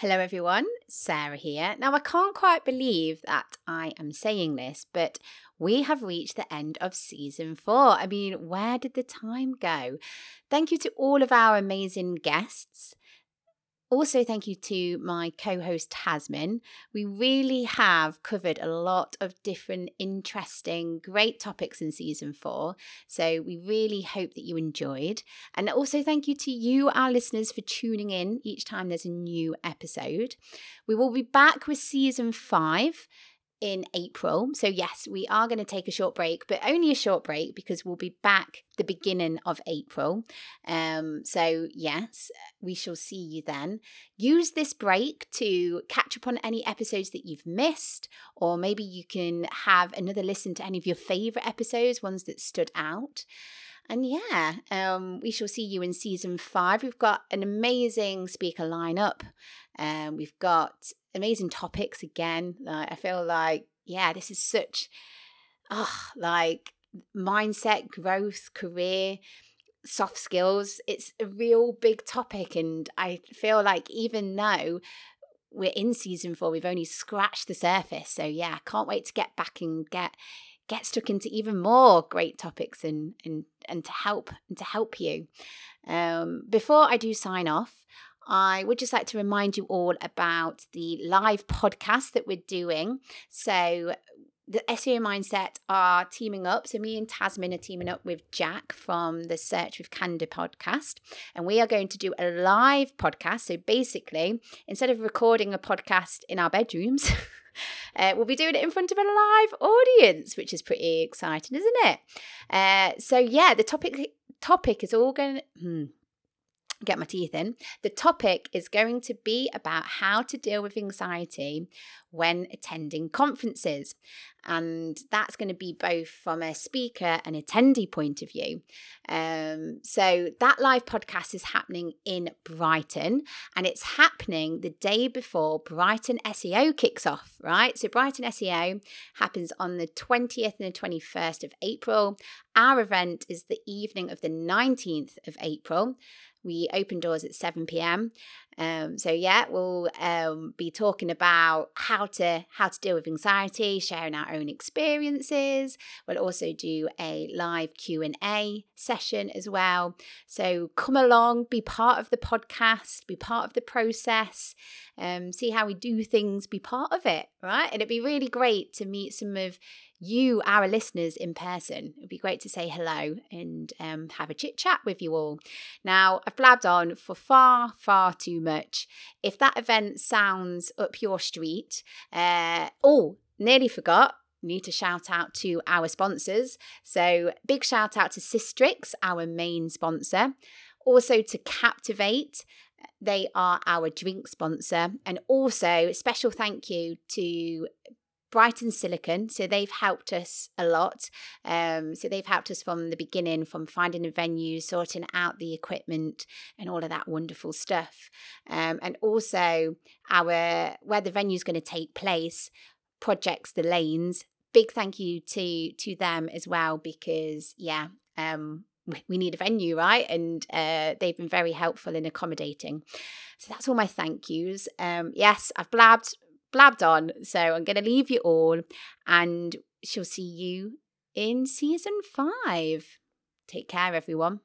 Hello, everyone. Sarah here. Now, I can't quite believe that I am saying this, but we have reached the end of season four. I mean, where did the time go? Thank you to all of our amazing guests. Also, thank you to my co host Tazmin. We really have covered a lot of different, interesting, great topics in season four. So, we really hope that you enjoyed. And also, thank you to you, our listeners, for tuning in each time there's a new episode. We will be back with season five in April. So, yes, we are going to take a short break, but only a short break because we'll be back the beginning of April. Um, so, yes, we shall see you then. Use this break to catch up on any episodes that you've missed, or maybe you can have another listen to any of your favorite episodes, ones that stood out. And yeah, um, we shall see you in season five. We've got an amazing speaker lineup. Um, we've got amazing topics again. Like, I feel like, yeah, this is such, oh, like mindset, growth, career, soft skills. It's a real big topic. And I feel like even though we're in season four, we've only scratched the surface. So yeah, can't wait to get back and get get stuck into even more great topics and and and to help and to help you. Um, before I do sign off, I would just like to remind you all about the live podcast that we're doing. So, the SEO Mindset are teaming up. So, me and Tazmin are teaming up with Jack from the Search with Candour podcast. And we are going to do a live podcast. So, basically, instead of recording a podcast in our bedrooms, Uh, we'll be doing it in front of a live audience, which is pretty exciting, isn't it? Uh, so yeah, the topic topic is all going. Hmm, get my teeth in. The topic is going to be about how to deal with anxiety when attending conferences. And that's going to be both from a speaker and attendee point of view. Um, so that live podcast is happening in Brighton and it's happening the day before Brighton SEO kicks off, right? So Brighton SEO happens on the 20th and the 21st of April. Our event is the evening of the 19th of April. We open doors at 7 p.m. Um, so yeah, we'll um, be talking about how to how to deal with anxiety, sharing our own experiences. We'll also do a live Q and A session as well. So come along, be part of the podcast, be part of the process, um, see how we do things, be part of it, right? And it'd be really great to meet some of you, our listeners, in person. It'd be great to say hello and um, have a chit chat with you all. Now, I've blabbed on for far, far too much. If that event sounds up your street, uh, oh, nearly forgot need to shout out to our sponsors. So, big shout out to Sistrix, our main sponsor. Also to Captivate, they are our drink sponsor. And also, special thank you to Brighton Silicon, so they've helped us a lot. Um, so they've helped us from the beginning, from finding a venue, sorting out the equipment, and all of that wonderful stuff. Um, and also our where the venue is going to take place, projects the lanes. Big thank you to to them as well because yeah, um, we need a venue, right? And uh, they've been very helpful in accommodating. So that's all my thank yous. Um, yes, I've blabbed blabbed on. So I'm going to leave you all and she'll see you in season five. Take care, everyone.